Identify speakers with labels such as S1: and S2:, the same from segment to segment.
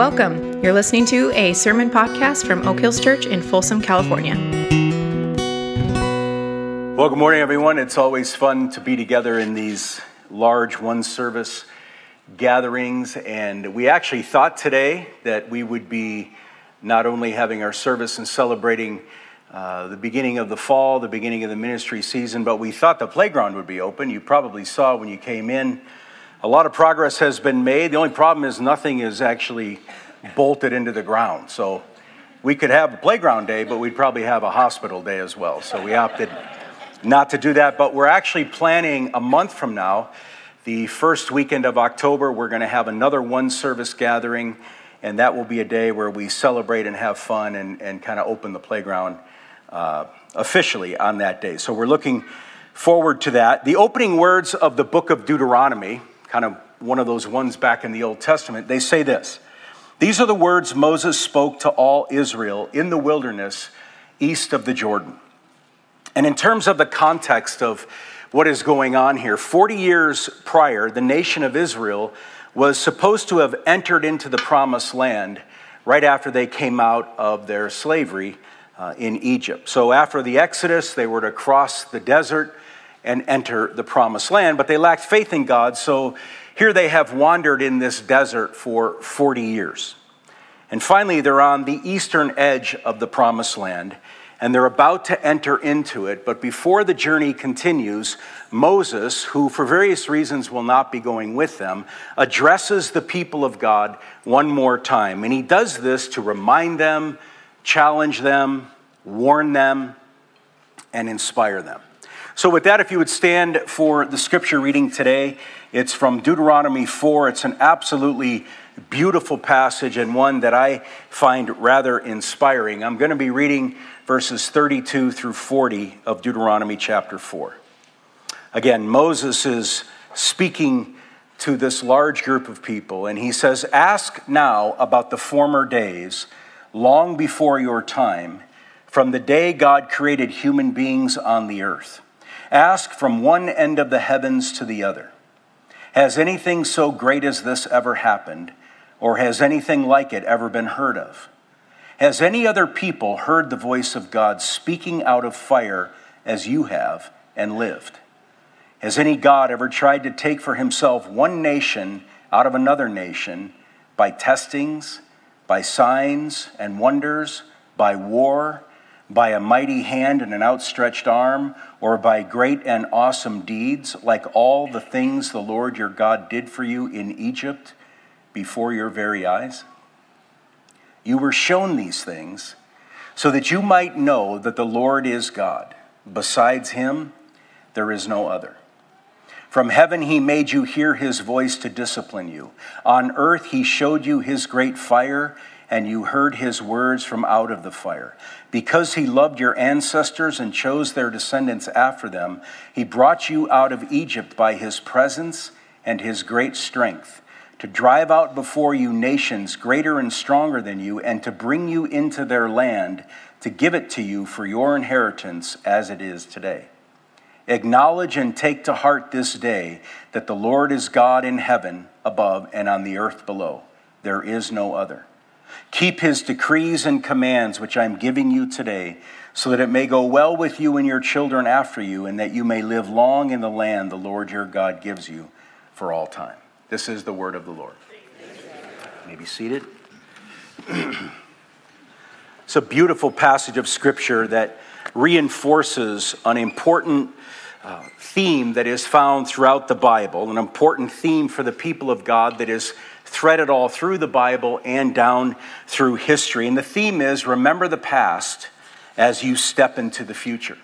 S1: Welcome. You're listening to a sermon podcast from Oak Hills Church in Folsom, California.
S2: Well, good morning, everyone. It's always fun to be together in these large one service gatherings. And we actually thought today that we would be not only having our service and celebrating uh, the beginning of the fall, the beginning of the ministry season, but we thought the playground would be open. You probably saw when you came in a lot of progress has been made. The only problem is nothing is actually bolted into the ground. So we could have a playground day, but we'd probably have a hospital day as well. So we opted not to do that. But we're actually planning a month from now, the first weekend of October, we're going to have another one service gathering. And that will be a day where we celebrate and have fun and, and kind of open the playground uh, officially on that day. So we're looking forward to that. The opening words of the book of Deuteronomy kind of one of those ones back in the Old Testament, they say this These are the words Moses spoke to all Israel in the wilderness east of the Jordan. And in terms of the context of what is going on here, 40 years prior, the nation of Israel was supposed to have entered into the promised land right after they came out of their slavery uh, in Egypt. So after the Exodus, they were to cross the desert and enter the promised land, but they lacked faith in God, so here they have wandered in this desert for 40 years. And finally, they're on the eastern edge of the promised land, and they're about to enter into it. But before the journey continues, Moses, who for various reasons will not be going with them, addresses the people of God one more time. And he does this to remind them, challenge them, warn them, and inspire them. So, with that, if you would stand for the scripture reading today, it's from Deuteronomy 4. It's an absolutely beautiful passage and one that I find rather inspiring. I'm going to be reading verses 32 through 40 of Deuteronomy chapter 4. Again, Moses is speaking to this large group of people, and he says, Ask now about the former days, long before your time, from the day God created human beings on the earth. Ask from one end of the heavens to the other Has anything so great as this ever happened, or has anything like it ever been heard of? Has any other people heard the voice of God speaking out of fire as you have and lived? Has any God ever tried to take for himself one nation out of another nation by testings, by signs and wonders, by war, by a mighty hand and an outstretched arm, or by great and awesome deeds, like all the things the Lord your God did for you in Egypt before your very eyes? You were shown these things so that you might know that the Lord is God. Besides him, there is no other. From heaven, he made you hear his voice to discipline you. On earth, he showed you his great fire and you heard his words from out of the fire. Because he loved your ancestors and chose their descendants after them, he brought you out of Egypt by his presence and his great strength, to drive out before you nations greater and stronger than you, and to bring you into their land, to give it to you for your inheritance as it is today. Acknowledge and take to heart this day that the Lord is God in heaven above and on the earth below. There is no other. Keep his decrees and commands, which I am giving you today, so that it may go well with you and your children after you, and that you may live long in the land the Lord your God gives you for all time. This is the word of the Lord. You may be seated. it's a beautiful passage of scripture that reinforces an important uh, theme that is found throughout the Bible, an important theme for the people of God that is threaded all through the Bible and down through history. And the theme is remember the past as you step into the future.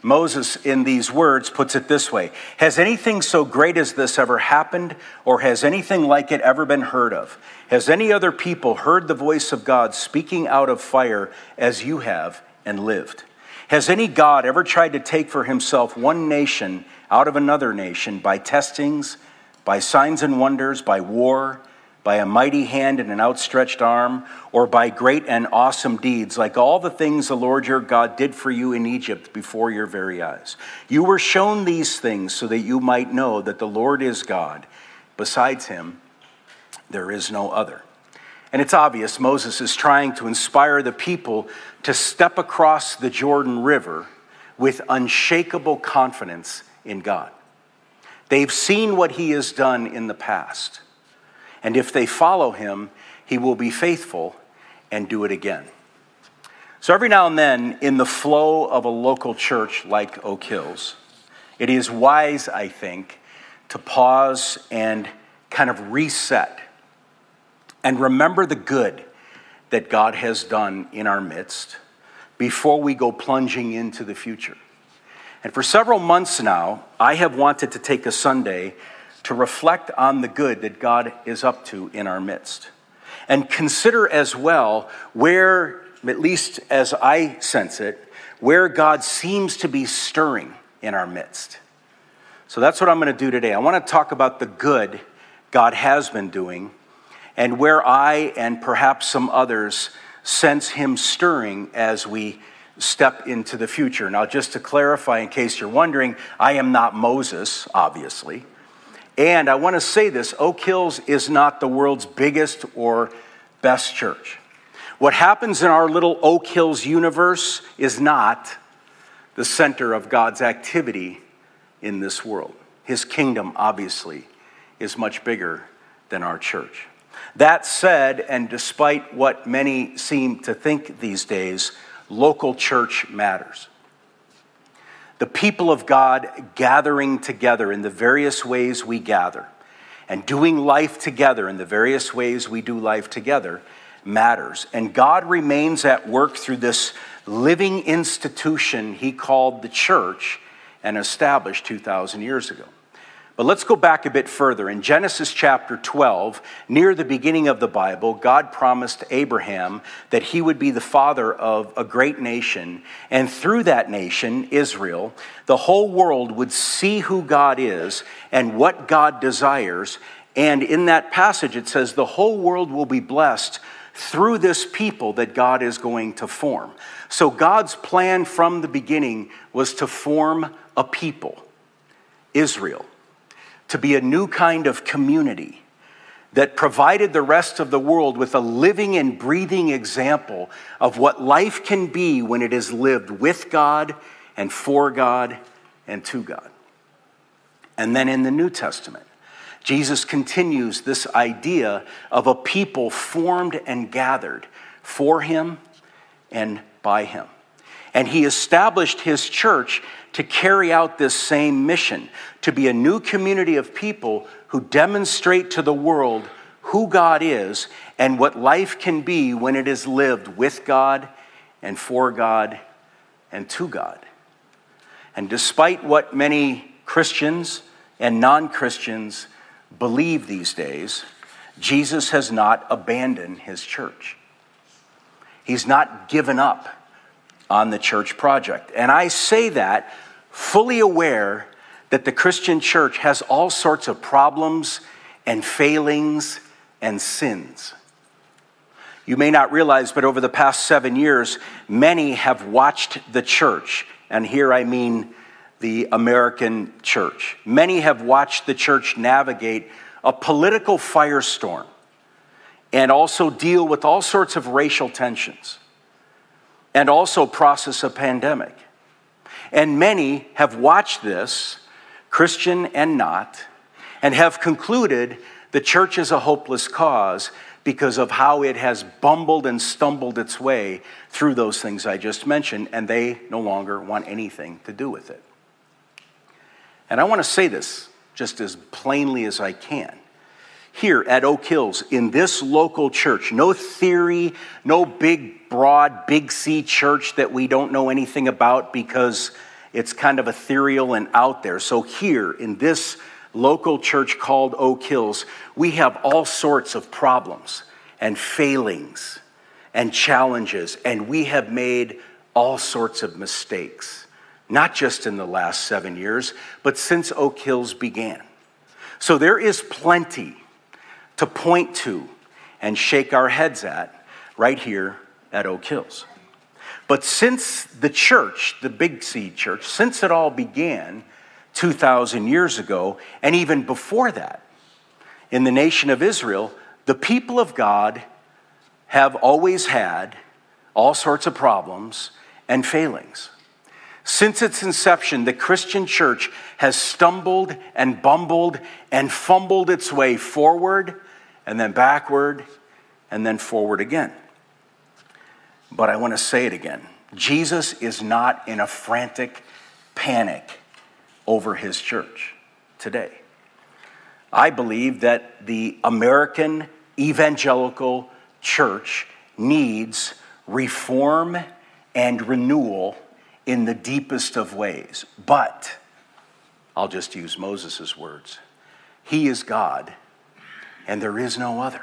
S2: Moses, in these words, puts it this way Has anything so great as this ever happened, or has anything like it ever been heard of? Has any other people heard the voice of God speaking out of fire as you have and lived? Has any God ever tried to take for himself one nation out of another nation by testings, by signs and wonders, by war? By a mighty hand and an outstretched arm, or by great and awesome deeds, like all the things the Lord your God did for you in Egypt before your very eyes. You were shown these things so that you might know that the Lord is God. Besides him, there is no other. And it's obvious Moses is trying to inspire the people to step across the Jordan River with unshakable confidence in God. They've seen what he has done in the past. And if they follow him, he will be faithful and do it again. So every now and then, in the flow of a local church like Oak Hills, it is wise, I think, to pause and kind of reset and remember the good that God has done in our midst before we go plunging into the future. And for several months now, I have wanted to take a Sunday to reflect on the good that God is up to in our midst. And consider as well where, at least as I sense it, where God seems to be stirring in our midst. So that's what I'm going to do today. I want to talk about the good God has been doing and where I and perhaps some others sense Him stirring as we step into the future. Now, just to clarify, in case you're wondering, I am not Moses, obviously. And I want to say this Oak Hills is not the world's biggest or best church. What happens in our little Oak Hills universe is not the center of God's activity in this world. His kingdom, obviously, is much bigger than our church. That said, and despite what many seem to think these days, local church matters. The people of God gathering together in the various ways we gather and doing life together in the various ways we do life together matters. And God remains at work through this living institution he called the church and established 2,000 years ago. But let's go back a bit further. In Genesis chapter 12, near the beginning of the Bible, God promised Abraham that he would be the father of a great nation. And through that nation, Israel, the whole world would see who God is and what God desires. And in that passage, it says, the whole world will be blessed through this people that God is going to form. So God's plan from the beginning was to form a people, Israel to be a new kind of community that provided the rest of the world with a living and breathing example of what life can be when it is lived with God and for God and to God. And then in the New Testament, Jesus continues this idea of a people formed and gathered for him and by him. And he established his church to carry out this same mission to be a new community of people who demonstrate to the world who God is and what life can be when it is lived with God and for God and to God. And despite what many Christians and non Christians believe these days, Jesus has not abandoned his church. He's not given up on the church project. And I say that fully aware that the Christian church has all sorts of problems and failings and sins. You may not realize, but over the past seven years, many have watched the church, and here I mean the American church. Many have watched the church navigate a political firestorm and also deal with all sorts of racial tensions and also process a pandemic. And many have watched this, Christian and not, and have concluded the church is a hopeless cause because of how it has bumbled and stumbled its way through those things I just mentioned, and they no longer want anything to do with it. And I want to say this just as plainly as I can here at Oak Hills in this local church. No theory, no big, broad, big C church that we don't know anything about because it's kind of ethereal and out there. So, here in this local church called Oak Hills, we have all sorts of problems and failings and challenges, and we have made all sorts of mistakes, not just in the last seven years, but since Oak Hills began. So, there is plenty to point to and shake our heads at right here at Oak Hills. But since the church, the Big C church, since it all began 2,000 years ago, and even before that, in the nation of Israel, the people of God have always had all sorts of problems and failings. Since its inception, the Christian church has stumbled and bumbled and fumbled its way forward and then backward and then forward again. But I want to say it again Jesus is not in a frantic panic over his church today. I believe that the American evangelical church needs reform and renewal in the deepest of ways. But, I'll just use Moses' words He is God, and there is no other.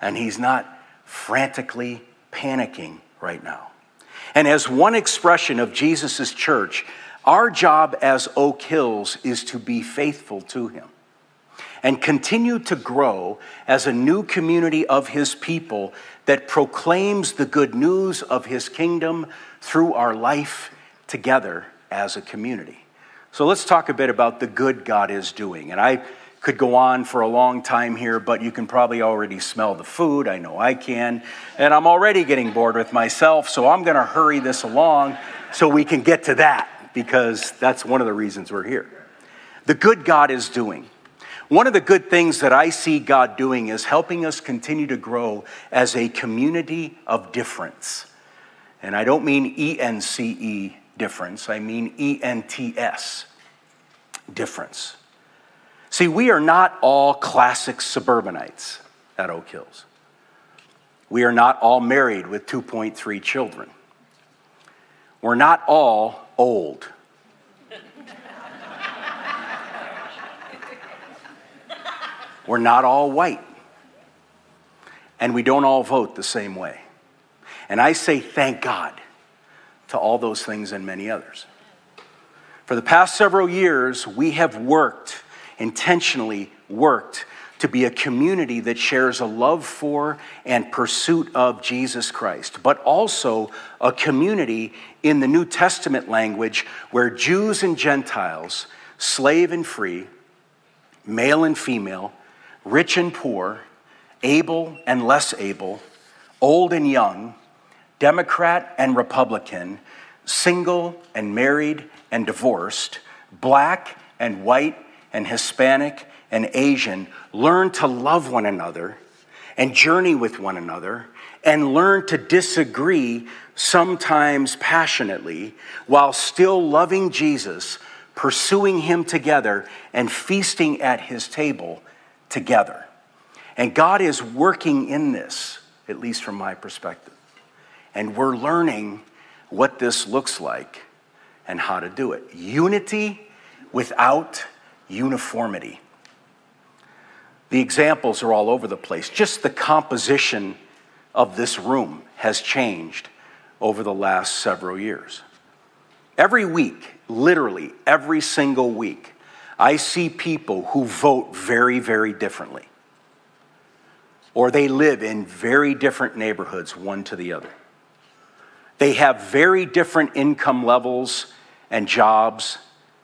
S2: And He's not frantically panicking right now. And as one expression of Jesus' church, our job as Oak Hills is to be faithful to Him and continue to grow as a new community of His people that proclaims the good news of His kingdom through our life together as a community. So let's talk a bit about the good God is doing. And I could go on for a long time here, but you can probably already smell the food. I know I can. And I'm already getting bored with myself, so I'm going to hurry this along so we can get to that because that's one of the reasons we're here. The good God is doing. One of the good things that I see God doing is helping us continue to grow as a community of difference. And I don't mean E N C E difference, I mean E N T S difference. See, we are not all classic suburbanites at Oak Hills. We are not all married with 2.3 children. We're not all old. We're not all white. And we don't all vote the same way. And I say thank God to all those things and many others. For the past several years, we have worked, intentionally worked, to be a community that shares a love for and pursuit of Jesus Christ, but also a community in the New Testament language where Jews and Gentiles, slave and free, male and female, rich and poor, able and less able, old and young, Democrat and Republican, single and married and divorced, black and white and Hispanic and Asian learn to love one another and journey with one another and learn to disagree sometimes passionately while still loving Jesus, pursuing him together, and feasting at his table together. And God is working in this, at least from my perspective. And we're learning what this looks like and how to do it. Unity without uniformity. The examples are all over the place. Just the composition of this room has changed over the last several years. Every week, literally every single week, I see people who vote very, very differently, or they live in very different neighborhoods, one to the other. They have very different income levels and jobs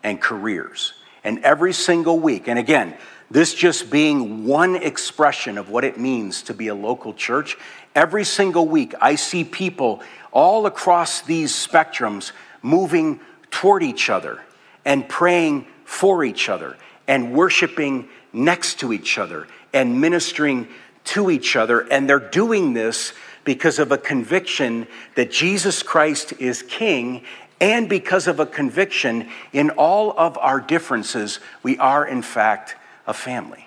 S2: and careers. And every single week, and again, this just being one expression of what it means to be a local church, every single week I see people all across these spectrums moving toward each other and praying for each other and worshiping next to each other and ministering to each other. And they're doing this because of a conviction that Jesus Christ is King and because of a conviction in all of our differences, we are in fact a family.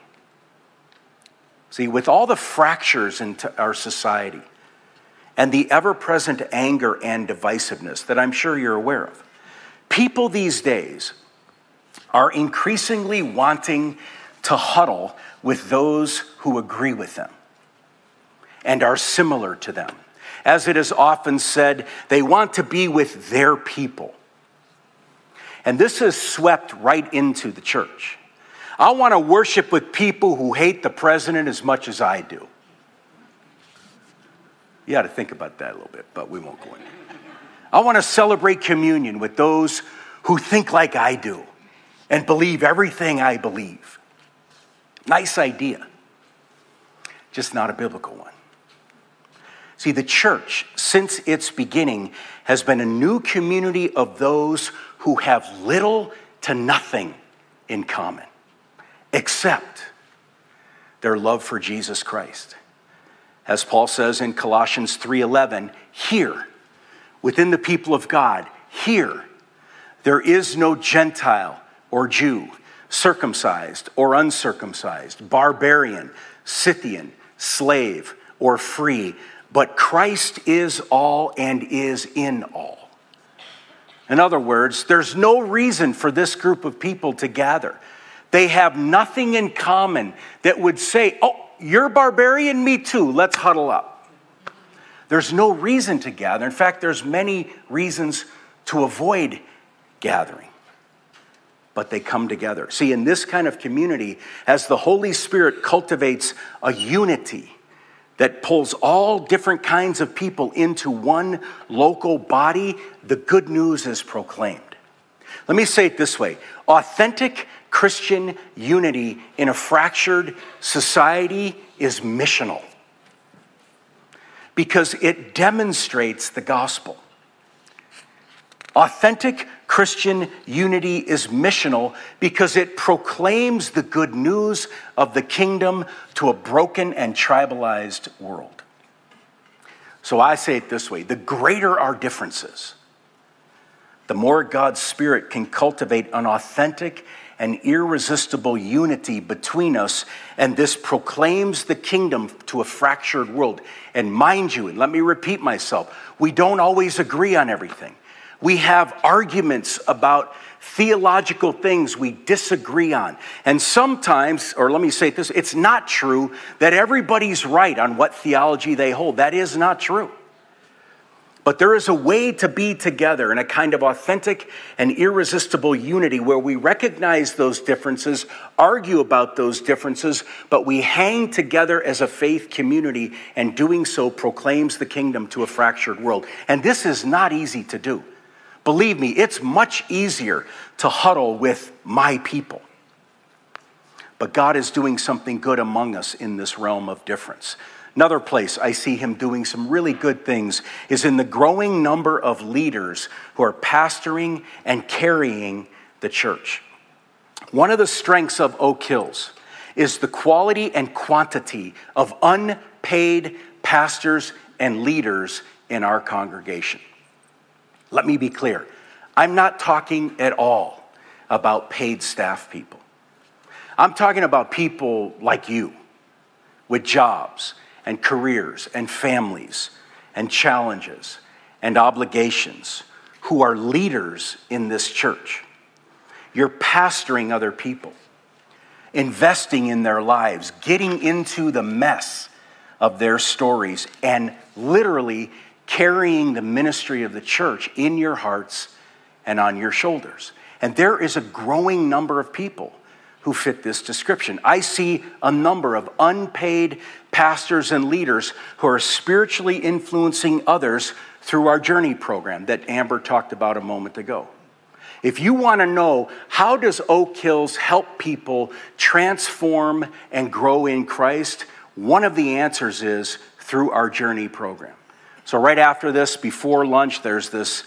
S2: See, with all the fractures in our society and the ever present anger and divisiveness that I'm sure you're aware of, people these days are increasingly wanting to huddle with those who agree with them and are similar to them. As it is often said, they want to be with their people. And this has swept right into the church. I want to worship with people who hate the president as much as I do. You got to think about that a little bit, but we won't go in. I want to celebrate communion with those who think like I do and believe everything I believe. Nice idea, just not a biblical one. See, the church, since its beginning, has been a new community of those who have little to nothing in common, except their love for Jesus Christ. As Paul says in Colossians 3:11, here within the people of God, here there is no Gentile or Jew, circumcised or uncircumcised, barbarian, Scythian, slave or free, but Christ is all and is in all. In other words, there's no reason for this group of people to gather. They have nothing in common that would say, Oh, you're barbarian, me too, let's huddle up. There's no reason to gather. In fact, there's many reasons to avoid gathering. But they come together. See, in this kind of community, as the Holy Spirit cultivates a unity that pulls all different kinds of people into one local body, the good news is proclaimed. Let me say it this way authentic Christian unity in a fractured society is missional because it demonstrates the gospel. Authentic Christian unity is missional because it proclaims the good news of the kingdom to a broken and tribalized world. So I say it this way the greater our differences, the more God's Spirit can cultivate an authentic and irresistible unity between us, and this proclaims the kingdom to a fractured world. And mind you, and let me repeat myself, we don't always agree on everything. We have arguments about theological things we disagree on. And sometimes, or let me say this, it's not true that everybody's right on what theology they hold. That is not true. But there is a way to be together in a kind of authentic and irresistible unity where we recognize those differences, argue about those differences, but we hang together as a faith community, and doing so proclaims the kingdom to a fractured world. And this is not easy to do. Believe me, it's much easier to huddle with my people. But God is doing something good among us in this realm of difference. Another place I see him doing some really good things is in the growing number of leaders who are pastoring and carrying the church. One of the strengths of Oak Hills is the quality and quantity of unpaid pastors and leaders in our congregation. Let me be clear I'm not talking at all about paid staff people. I'm talking about people like you with jobs and careers and families and challenges and obligations who are leaders in this church. You're pastoring other people, investing in their lives, getting into the mess of their stories, and literally carrying the ministry of the church in your hearts and on your shoulders. And there is a growing number of people who fit this description. I see a number of unpaid pastors and leaders who are spiritually influencing others through our journey program that Amber talked about a moment ago. If you want to know how does Oak Hills help people transform and grow in Christ, one of the answers is through our journey program. So right after this before lunch there's this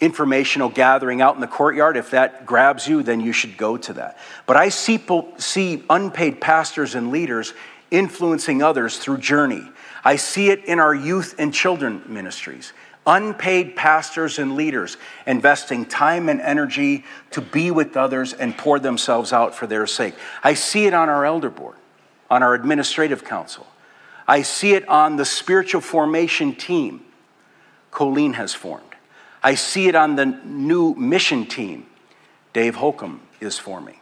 S2: informational gathering out in the courtyard. If that grabs you, then you should go to that. But I see, see unpaid pastors and leaders influencing others through Journey. I see it in our youth and children ministries. Unpaid pastors and leaders investing time and energy to be with others and pour themselves out for their sake. I see it on our elder board, on our administrative council. I see it on the spiritual formation team Colleen has formed. I see it on the new mission team Dave Holcomb is forming.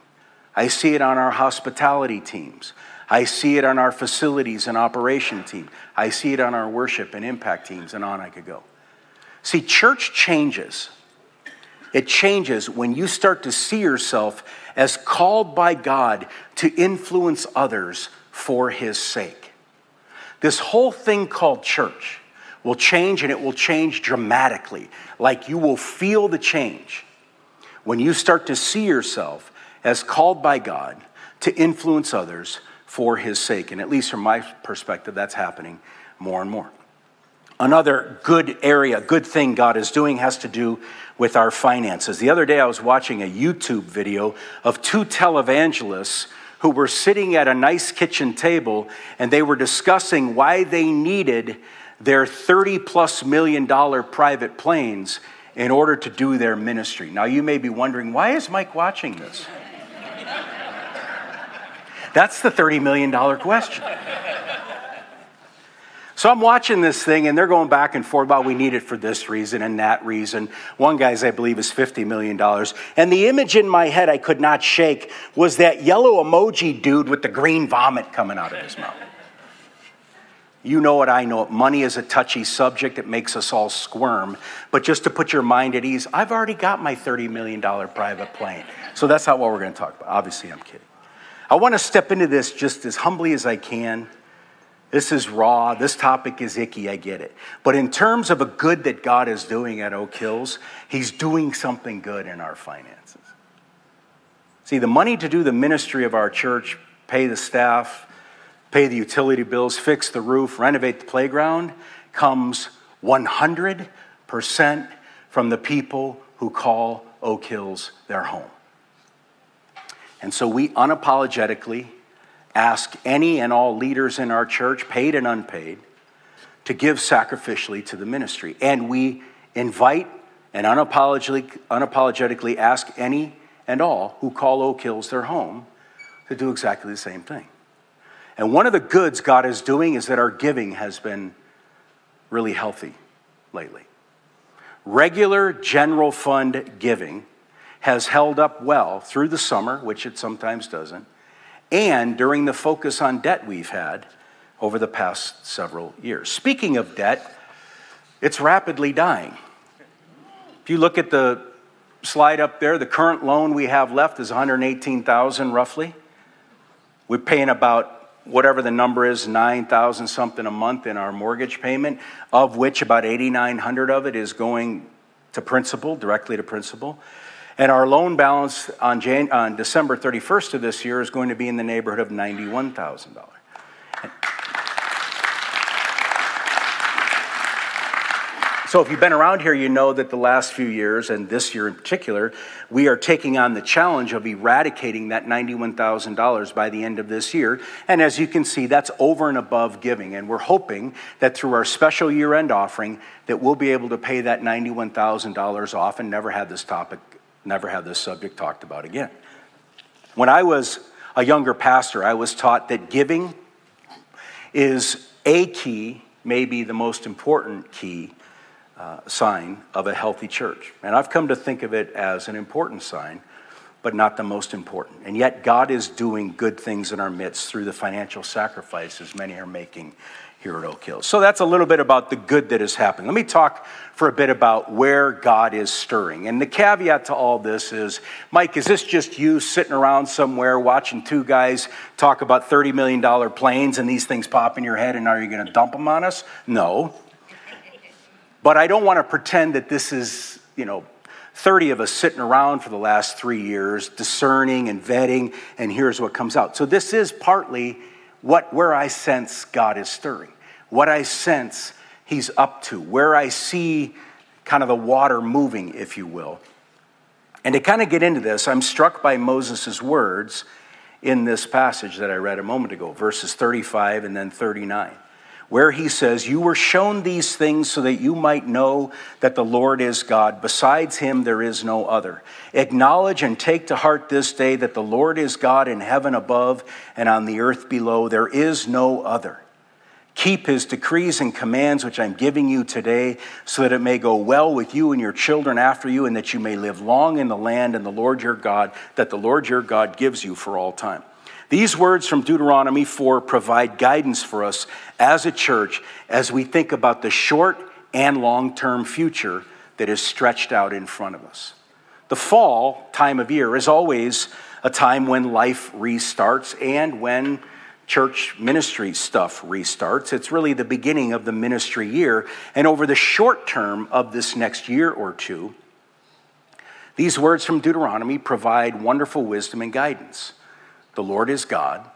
S2: I see it on our hospitality teams. I see it on our facilities and operation team. I see it on our worship and impact teams, and on I could go. See, church changes. It changes when you start to see yourself as called by God to influence others for His sake. This whole thing called church will change and it will change dramatically. Like you will feel the change when you start to see yourself as called by God to influence others for his sake. And at least from my perspective, that's happening more and more. Another good area, good thing God is doing has to do with our finances. The other day I was watching a YouTube video of two televangelists who were sitting at a nice kitchen table and they were discussing why they needed their 30 plus million dollar private planes in order to do their ministry. Now you may be wondering, why is Mike watching this? That's the $30 million question. So I'm watching this thing, and they're going back and forth about we need it for this reason and that reason. One guy's, I believe, is $50 million. And the image in my head I could not shake was that yellow emoji dude with the green vomit coming out of his mouth. You know it, I know. Money is a touchy subject. It makes us all squirm. But just to put your mind at ease, I've already got my $30 million private plane. So that's not what we're going to talk about. Obviously, I'm kidding. I want to step into this just as humbly as I can this is raw. This topic is icky. I get it. But in terms of a good that God is doing at Oak Hills, He's doing something good in our finances. See, the money to do the ministry of our church, pay the staff, pay the utility bills, fix the roof, renovate the playground, comes 100% from the people who call Oak Hills their home. And so we unapologetically ask any and all leaders in our church, paid and unpaid, to give sacrificially to the ministry. And we invite and unapologetically, unapologetically ask any and all who call Oak Hills their home to do exactly the same thing. And one of the goods God is doing is that our giving has been really healthy lately. Regular general fund giving has held up well through the summer, which it sometimes doesn't, and during the focus on debt we've had over the past several years. Speaking of debt, it's rapidly dying. If you look at the slide up there, the current loan we have left is 118,000 roughly. We're paying about whatever the number is, 9,000 something a month in our mortgage payment, of which about 8,900 of it is going to principal, directly to principal. And our loan balance on, Jan- on December 31st of this year is going to be in the neighborhood of $91,000. So, if you've been around here, you know that the last few years, and this year in particular, we are taking on the challenge of eradicating that $91,000 by the end of this year. And as you can see, that's over and above giving. And we're hoping that through our special year end offering, that we'll be able to pay that $91,000 off and never have this topic never have this subject talked about again. When I was a younger pastor, I was taught that giving is a key, maybe the most important key uh, sign of a healthy church. And I've come to think of it as an important sign, but not the most important. And yet, God is doing good things in our midst through the financial sacrifices many are making here at Oak Hills. So that's a little bit about the good that is happening. Let me talk for a bit about where God is stirring. And the caveat to all this is Mike, is this just you sitting around somewhere watching two guys talk about $30 million planes and these things pop in your head and are you going to dump them on us? No. But I don't want to pretend that this is, you know, 30 of us sitting around for the last three years, discerning and vetting, and here's what comes out. So this is partly what, where I sense God is stirring, what I sense He's up to, where I see kind of the water moving, if you will. And to kind of get into this, I'm struck by Moses' words in this passage that I read a moment ago, verses 35 and then 39 where he says, You were shown these things so that you might know that the Lord is God. Besides him, there is no other. Acknowledge and take to heart this day that the Lord is God in heaven above and on the earth below. There is no other. Keep his decrees and commands, which I'm giving you today, so that it may go well with you and your children after you, and that you may live long in the land and the Lord your God, that the Lord your God gives you for all time. These words from Deuteronomy 4 provide guidance for us as a church as we think about the short and long term future that is stretched out in front of us. The fall time of year is always a time when life restarts and when church ministry stuff restarts. It's really the beginning of the ministry year. And over the short term of this next year or two, these words from Deuteronomy provide wonderful wisdom and guidance. The Lord is God,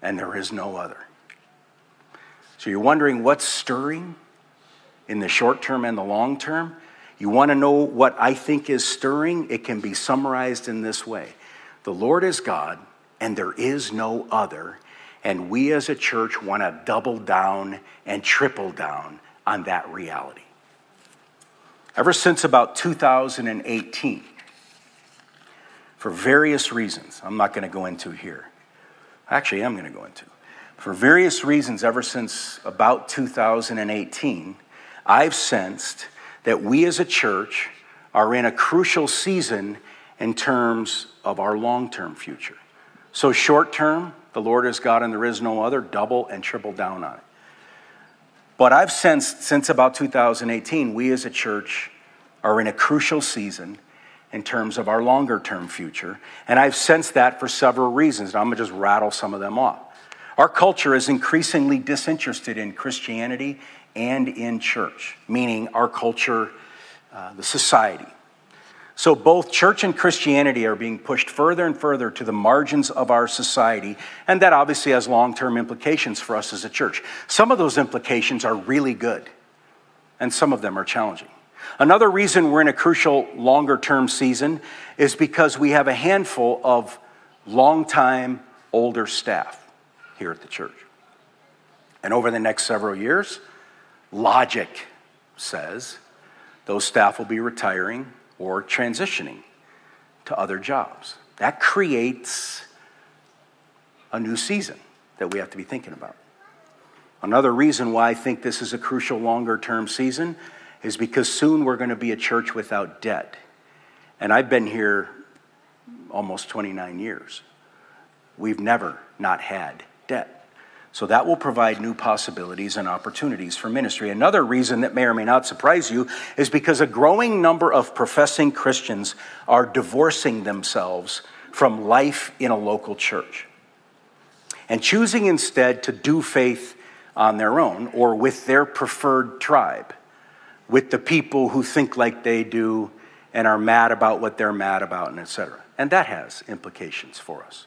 S2: and there is no other. So you're wondering what's stirring? in the short term and the long term. You want to know what I think is stirring? It can be summarized in this way The Lord is God, and there is no other. And we as a church want to double down and triple down on that reality. Ever since about 2018, for various reasons, I'm not going to go into here. Actually, I'm going to go into. For various reasons, ever since about 2018, I've sensed that we as a church are in a crucial season in terms of our long term future. So, short term, the Lord is God and there is no other, double and triple down on it. But I've sensed since about 2018, we as a church are in a crucial season in terms of our longer term future. And I've sensed that for several reasons. And I'm going to just rattle some of them off. Our culture is increasingly disinterested in Christianity and in church, meaning our culture, uh, the society. So both church and Christianity are being pushed further and further to the margins of our society, and that obviously has long term implications for us as a church. Some of those implications are really good, and some of them are challenging. Another reason we're in a crucial longer term season is because we have a handful of long-time older staff here at the church. And over the next several years, logic says those staff will be retiring or transitioning to other jobs. That creates a new season that we have to be thinking about. Another reason why I think this is a crucial longer term season is because soon we're going to be a church without debt. And I've been here almost 29 years. We've never not had debt. So that will provide new possibilities and opportunities for ministry. Another reason that may or may not surprise you is because a growing number of professing Christians are divorcing themselves from life in a local church and choosing instead to do faith on their own or with their preferred tribe, with the people who think like they do and are mad about what they're mad about, and etc. And that has implications for us.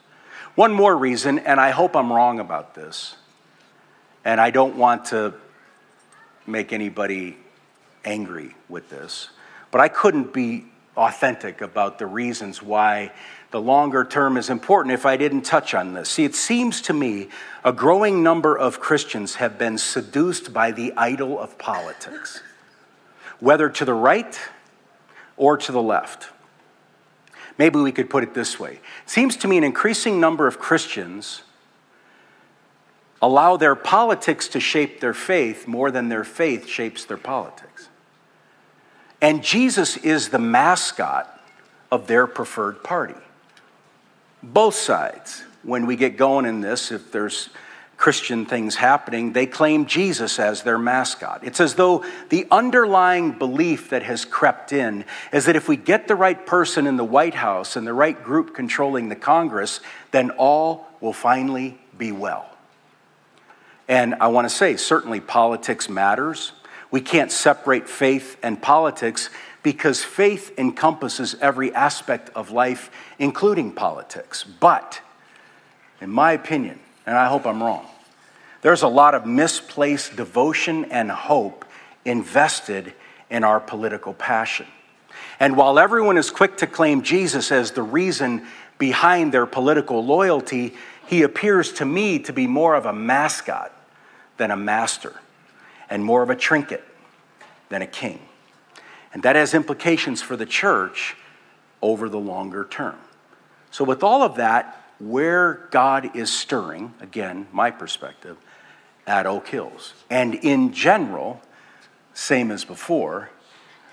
S2: One more reason, and I hope I'm wrong about this, and I don't want to make anybody angry with this, but I couldn't be authentic about the reasons why the longer term is important if I didn't touch on this. See, it seems to me a growing number of Christians have been seduced by the idol of politics, whether to the right or to the left. Maybe we could put it this way. It seems to me an increasing number of Christians allow their politics to shape their faith more than their faith shapes their politics. And Jesus is the mascot of their preferred party. Both sides, when we get going in this, if there's Christian things happening, they claim Jesus as their mascot. It's as though the underlying belief that has crept in is that if we get the right person in the White House and the right group controlling the Congress, then all will finally be well. And I want to say, certainly politics matters. We can't separate faith and politics because faith encompasses every aspect of life, including politics. But, in my opinion, and I hope I'm wrong. There's a lot of misplaced devotion and hope invested in our political passion. And while everyone is quick to claim Jesus as the reason behind their political loyalty, he appears to me to be more of a mascot than a master, and more of a trinket than a king. And that has implications for the church over the longer term. So, with all of that, where God is stirring, again, my perspective, at Oak Hills. And in general, same as before,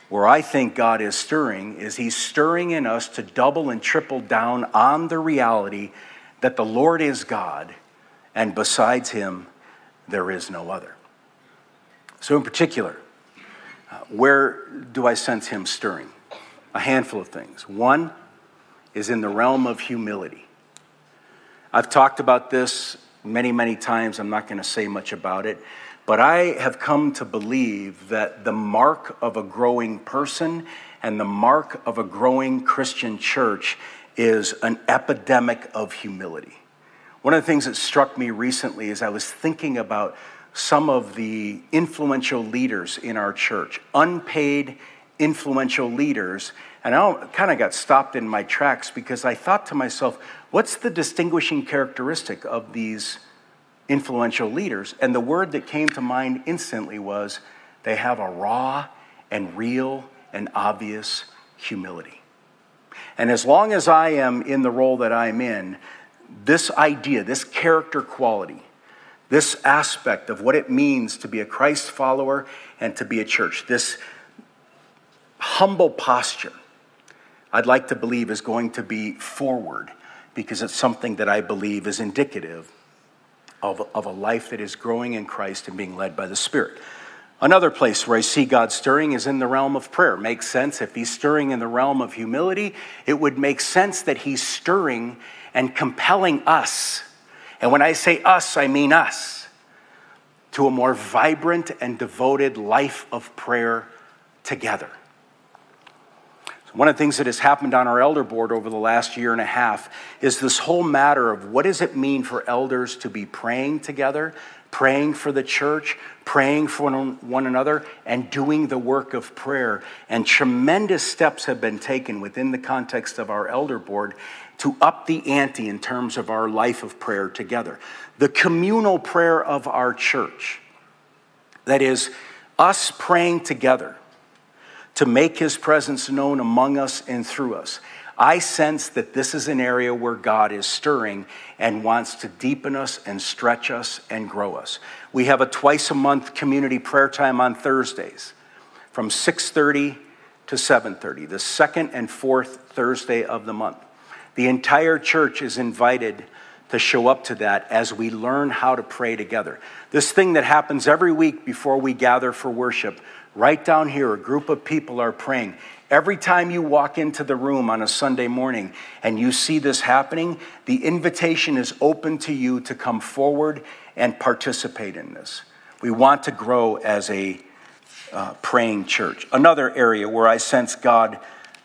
S2: where I think God is stirring is He's stirring in us to double and triple down on the reality that the Lord is God, and besides Him, there is no other. So, in particular, uh, where do I sense Him stirring? A handful of things. One is in the realm of humility. I've talked about this many, many times. I'm not going to say much about it. But I have come to believe that the mark of a growing person and the mark of a growing Christian church is an epidemic of humility. One of the things that struck me recently as I was thinking about some of the influential leaders in our church, unpaid influential leaders. And I kind of got stopped in my tracks because I thought to myself, what's the distinguishing characteristic of these influential leaders? And the word that came to mind instantly was they have a raw and real and obvious humility. And as long as I am in the role that I'm in, this idea, this character quality, this aspect of what it means to be a Christ follower and to be a church, this humble posture, I'd like to believe is going to be forward because it's something that I believe is indicative of, of a life that is growing in Christ and being led by the Spirit. Another place where I see God stirring is in the realm of prayer. Makes sense. If He's stirring in the realm of humility, it would make sense that He's stirring and compelling us. And when I say us, I mean us to a more vibrant and devoted life of prayer together. One of the things that has happened on our elder board over the last year and a half is this whole matter of what does it mean for elders to be praying together, praying for the church, praying for one another, and doing the work of prayer. And tremendous steps have been taken within the context of our elder board to up the ante in terms of our life of prayer together. The communal prayer of our church, that is, us praying together to make his presence known among us and through us. I sense that this is an area where God is stirring and wants to deepen us and stretch us and grow us. We have a twice a month community prayer time on Thursdays from 6:30 to 7:30, the second and fourth Thursday of the month. The entire church is invited to show up to that as we learn how to pray together. This thing that happens every week before we gather for worship Right down here, a group of people are praying. Every time you walk into the room on a Sunday morning and you see this happening, the invitation is open to you to come forward and participate in this. We want to grow as a uh, praying church. Another area where I sense God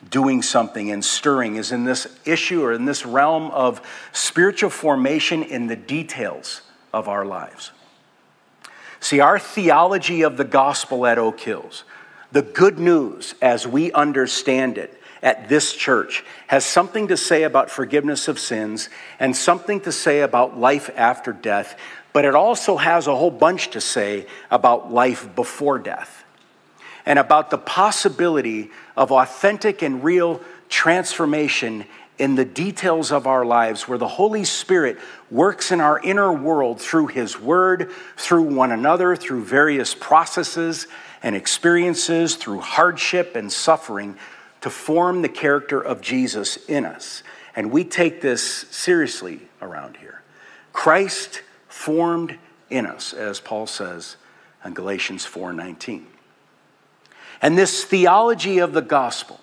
S2: doing something and stirring is in this issue or in this realm of spiritual formation in the details of our lives. See, our theology of the gospel at Oak Hills, the good news as we understand it at this church, has something to say about forgiveness of sins and something to say about life after death, but it also has a whole bunch to say about life before death and about the possibility of authentic and real transformation in the details of our lives where the Holy Spirit works in our inner world through His Word, through one another, through various processes and experiences, through hardship and suffering to form the character of Jesus in us. And we take this seriously around here. Christ formed in us, as Paul says in Galatians 4:19. And this theology of the gospel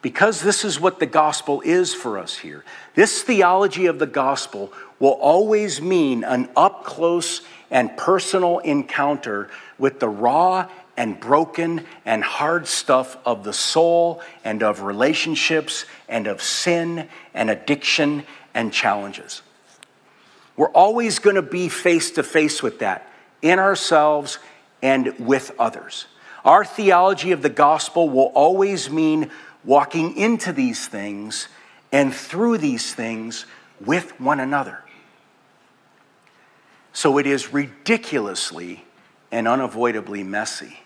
S2: because this is what the gospel is for us here, this theology of the gospel will always mean an up close and personal encounter with the raw and broken and hard stuff of the soul and of relationships and of sin and addiction and challenges. We're always going to be face to face with that in ourselves and with others. Our theology of the gospel will always mean walking into these things and through these things with one another. So it is ridiculously and unavoidably messy.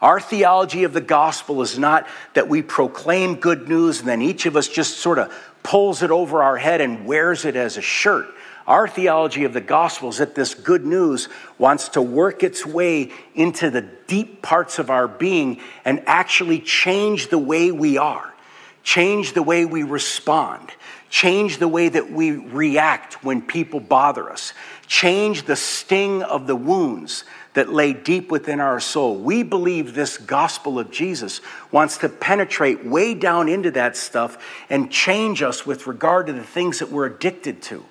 S2: Our theology of the gospel is not that we proclaim good news and then each of us just sort of pulls it over our head and wears it as a shirt. Our theology of the gospel is that this good news wants to work its way into the deep parts of our being and actually change the way we are, change the way we respond, change the way that we react when people bother us, change the sting of the wounds that lay deep within our soul. We believe this gospel of Jesus wants to penetrate way down into that stuff and change us with regard to the things that we're addicted to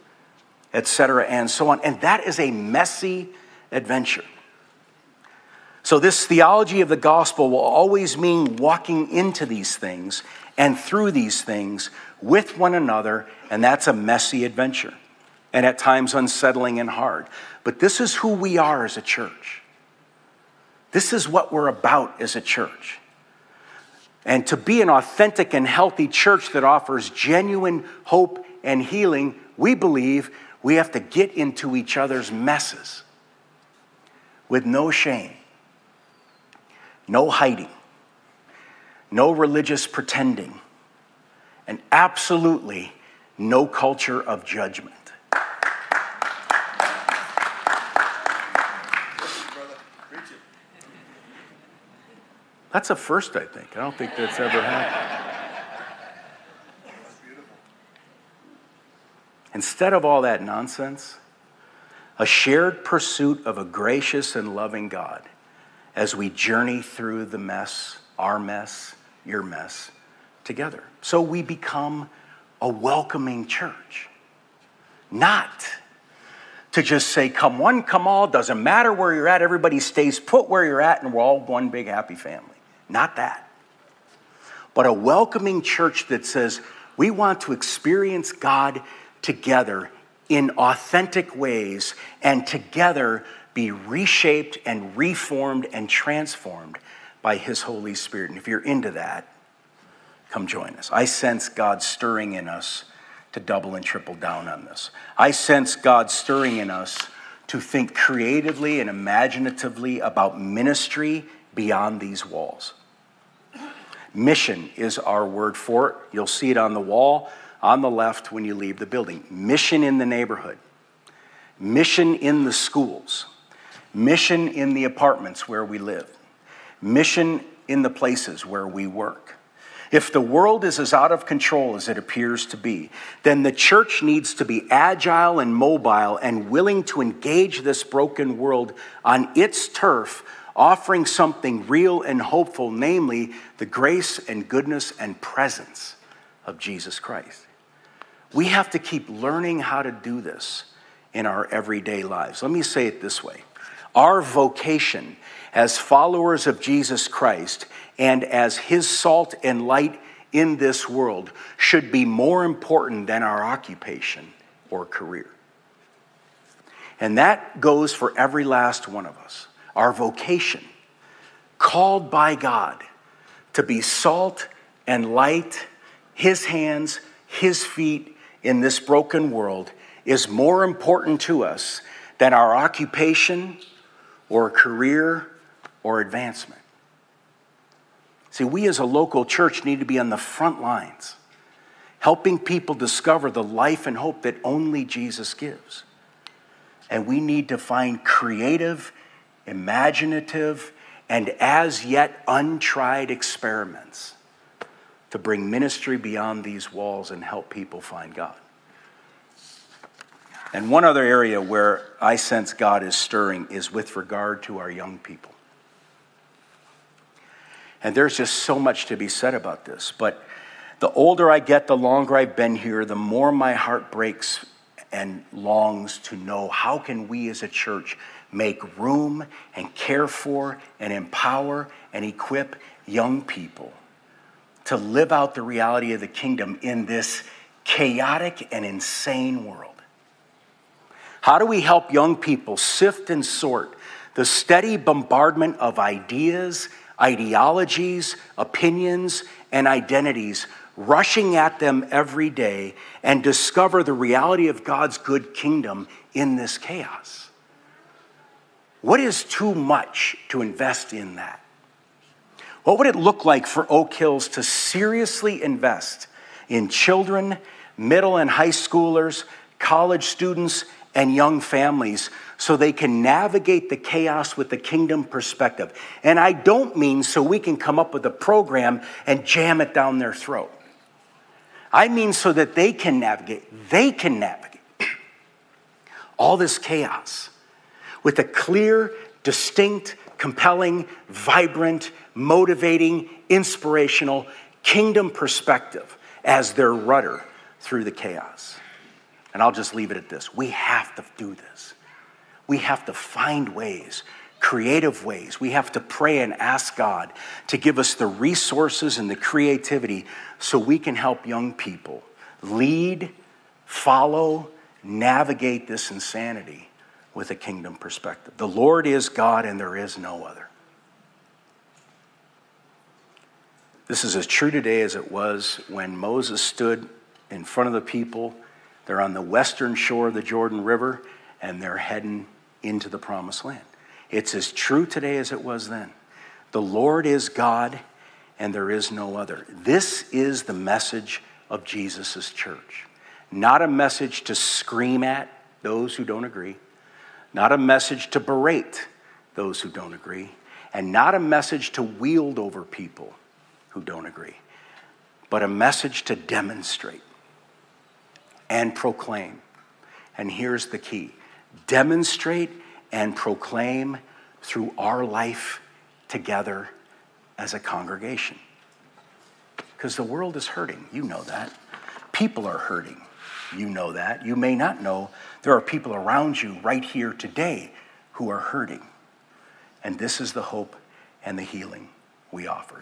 S2: etc., and so on. And that is a messy adventure. So, this theology of the gospel will always mean walking into these things and through these things with one another, and that's a messy adventure. and at times unsettling and hard. But this is who we are as a church. This is what we're about as a church. And to be an authentic and healthy church that offers genuine hope and healing, we believe we have to get into each other's messes with no shame, no hiding, no religious pretending, and absolutely no culture of judgment. That's a first, I think. I don't think that's ever happened. Instead of all that nonsense, a shared pursuit of a gracious and loving God as we journey through the mess, our mess, your mess, together. So we become a welcoming church, not to just say, come one, come all, doesn't matter where you're at, everybody stays put where you're at, and we're all one big happy family. Not that. But a welcoming church that says, we want to experience God together in authentic ways and together be reshaped and reformed and transformed by His Holy Spirit. And if you're into that, come join us. I sense God stirring in us to double and triple down on this. I sense God stirring in us to think creatively and imaginatively about ministry beyond these walls. Mission is our word for it. You'll see it on the wall on the left when you leave the building. Mission in the neighborhood, mission in the schools, mission in the apartments where we live, mission in the places where we work. If the world is as out of control as it appears to be, then the church needs to be agile and mobile and willing to engage this broken world on its turf offering something real and hopeful, namely the grace and goodness and presence of Jesus Christ. We have to keep learning how to do this in our everyday lives. Let me say it this way Our vocation as followers of Jesus Christ and as his salt and light in this world should be more important than our occupation or career. And that goes for every last one of us our vocation, called by God to be salt and light, His hands, His feet in this broken world, is more important to us than our occupation or career or advancement. See, we as a local church need to be on the front lines, helping people discover the life and hope that only Jesus gives. And we need to find creative imaginative, and as yet untried experiments to bring ministry beyond these walls and help people find God. And one other area where I sense God is stirring is with regard to our young people. And there's just so much to be said about this. But the older I get, the longer I've been here, the more my heart breaks and longs to know how can we as a church make room and care for and empower and equip young people to live out the reality of the kingdom in this chaotic and insane world. How do we help young people sift and sort the steady bombardment of ideas, ideologies, opinions, and identities rushing at them every day and discover the reality of God's good kingdom in this chaos? What is too much to invest in that? What would it look like for Oak Hills to seriously invest in children, middle and high schoolers, college students, and young families so they can navigate the chaos with the kingdom perspective? And I don't mean so we can come up with a program and jam it down their throat. I mean so that they can navigate, they can navigate all this chaos with a clear, distinct, compelling, vibrant, motivating, inspirational kingdom perspective as their rudder through the chaos. And I'll just leave it at this we have to do this. We have to find ways, creative ways. We have to pray and ask God to give us the resources and the creativity so we can help young people lead, follow, navigate this insanity with a kingdom perspective. The Lord is God and there is no other. This is as true today as it was when Moses stood in front of the people. They're on the western shore of the Jordan River and they're heading into the promised land. It's as true today as it was then. The Lord is God and there is no other. This is the message of Jesus' church. Not a message to scream at those who don't agree, not a message to berate those who don't agree, and not a message to wield over people who don't agree, but a message to demonstrate and proclaim. And here's the key demonstrate and proclaim through our life together as a congregation. Because the world is hurting. You know that. People are hurting. You know that. You may not know there are people around you right here today who are hurting. And this is the hope and the healing we offer.